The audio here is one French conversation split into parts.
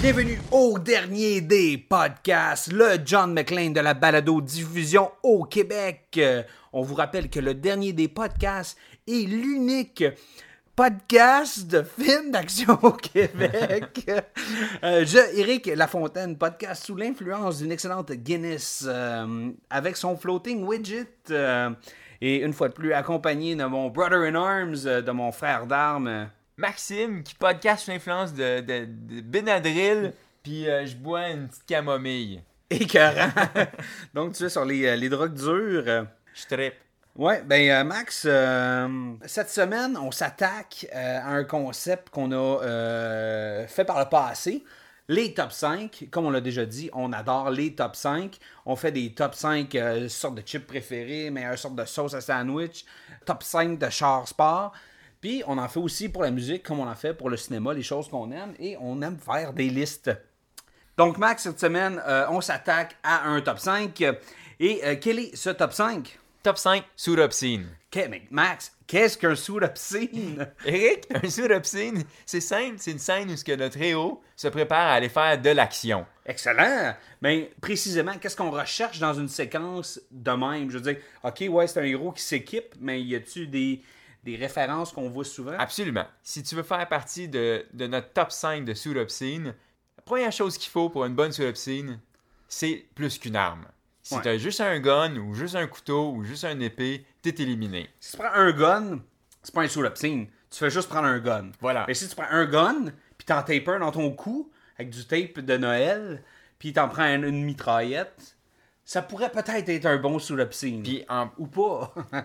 Bienvenue au dernier des podcasts, le John McClane de la balado diffusion au Québec. Euh, On vous rappelle que le dernier des podcasts est l'unique podcast de films d'action au Québec. Euh, je, Eric Lafontaine, podcast sous l'influence d'une excellente Guinness euh, avec son floating widget. euh, et une fois de plus, accompagné de mon brother in arms, euh, de mon frère d'armes. Maxime qui podcast sous l'influence de, de, de Benadryl, puis je bois une petite camomille. Écœurant. Donc, tu es sur les, les drogues dures. Je trippe. Ouais, ben euh, Max, euh, cette semaine, on s'attaque euh, à un concept qu'on a fait par le passé. Les top 5, comme on l'a déjà dit, on adore les top 5. On fait des top 5 euh, sortes de chips préférés, meilleures sortes de sauce à sandwich, top 5 de char sport. Puis on en fait aussi pour la musique, comme on en fait pour le cinéma, les choses qu'on aime. Et on aime faire des listes. Donc Max, cette semaine, on s'attaque à un top 5. Et quel est ce top 5? Top 5, Suit Obscene. Ok, mais Max, qu'est-ce qu'un sous obscene? Eric, un Suit Obscene, c'est simple, c'est une scène où ce que notre héros se prépare à aller faire de l'action. Excellent! Mais précisément, qu'est-ce qu'on recherche dans une séquence de même? Je veux dire, ok, ouais, c'est un héros qui s'équipe, mais y a-tu des, des références qu'on voit souvent? Absolument. Si tu veux faire partie de, de notre top 5 de Obscene, la première chose qu'il faut pour une bonne Suit Obscene, c'est plus qu'une arme. Si Ouais. t'as juste un gun, ou juste un couteau, ou juste un épée, t'es éliminé. Si tu prends un gun, c'est pas un sous obscene. Tu fais juste prendre un gun. Voilà. Mais si tu prends un gun, puis t'en tapes un dans ton cou, avec du tape de Noël, puis t'en prends une, une mitraillette, ça pourrait peut-être être un bon sous obscene. Puis en, Ou pas.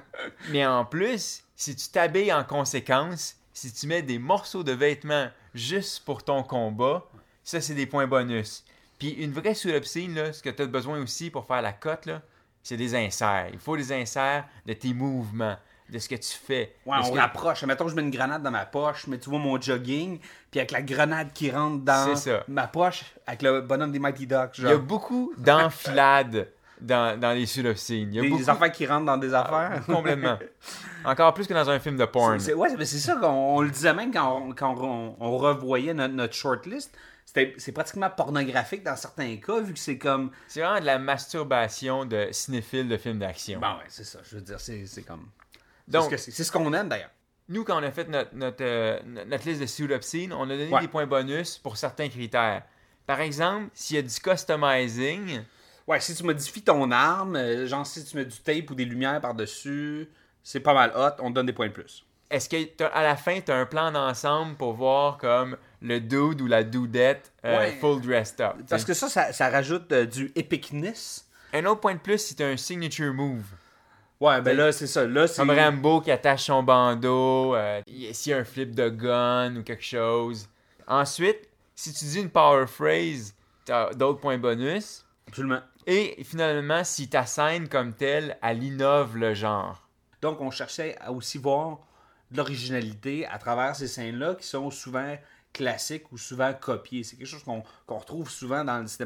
Mais en plus, si tu t'habilles en conséquence, si tu mets des morceaux de vêtements juste pour ton combat, ça, c'est des points bonus. Puis une vraie soulopsine, là, ce que tu as besoin aussi pour faire la cote, là, c'est des inserts. Il faut des inserts de tes mouvements, de ce que tu fais. Ouais, on que- rapproche. Mettons, je mets une grenade dans ma poche, mais tu vois mon jogging, puis avec la grenade qui rentre dans ma poche, avec le bonhomme des Mighty Ducks, Il y a beaucoup d'enfilades dans, dans les soulopsines. Il y a Des, beaucoup... des affaires qui rentrent dans des affaires. Complètement. Encore plus que dans un film de porn. C'est, ouais, mais c'est ça qu'on on le disait même quand on, quand on, on revoyait notre, notre shortlist. C'était, c'est pratiquement pornographique dans certains cas, vu que c'est comme. C'est vraiment de la masturbation de cinéphile de films d'action. Bon, ouais, c'est ça. Je veux dire, c'est, c'est comme. C'est Donc- ce que c'est. C'est ce qu'on aime d'ailleurs. Nous, quand on a fait notre, notre, euh, notre liste de obscene, on a donné Ouais. des points bonus pour certains critères. Par exemple, s'il y a du customizing, Ouais, si tu modifies ton arme, euh, genre si tu mets du tape ou des lumières par-dessus, c'est pas mal hot, on te donne des points de plus. est-ce qu'à la fin, tu as un plan d'ensemble pour voir comme le dude ou la dudette euh, Ouais. full dressed up? Parce que ça, ça, ça rajoute euh, du epicness. Un autre point de plus, c'est un signature move. Ouais, ben là, c'est ça. Là. Comme Rambo qui attache son bandeau, euh, s'il y a un flip de gun ou quelque chose. Ensuite, si tu dis une power phrase, tu as d'autres points bonus. Absolument. Et finalement, si ta scène comme telle, elle innove le genre. Donc, on cherchait à aussi voir de l'originalité à travers ces scènes-là qui sont souvent classiques ou souvent copiées. C'est quelque chose qu'on retrouve souvent dans le cinéma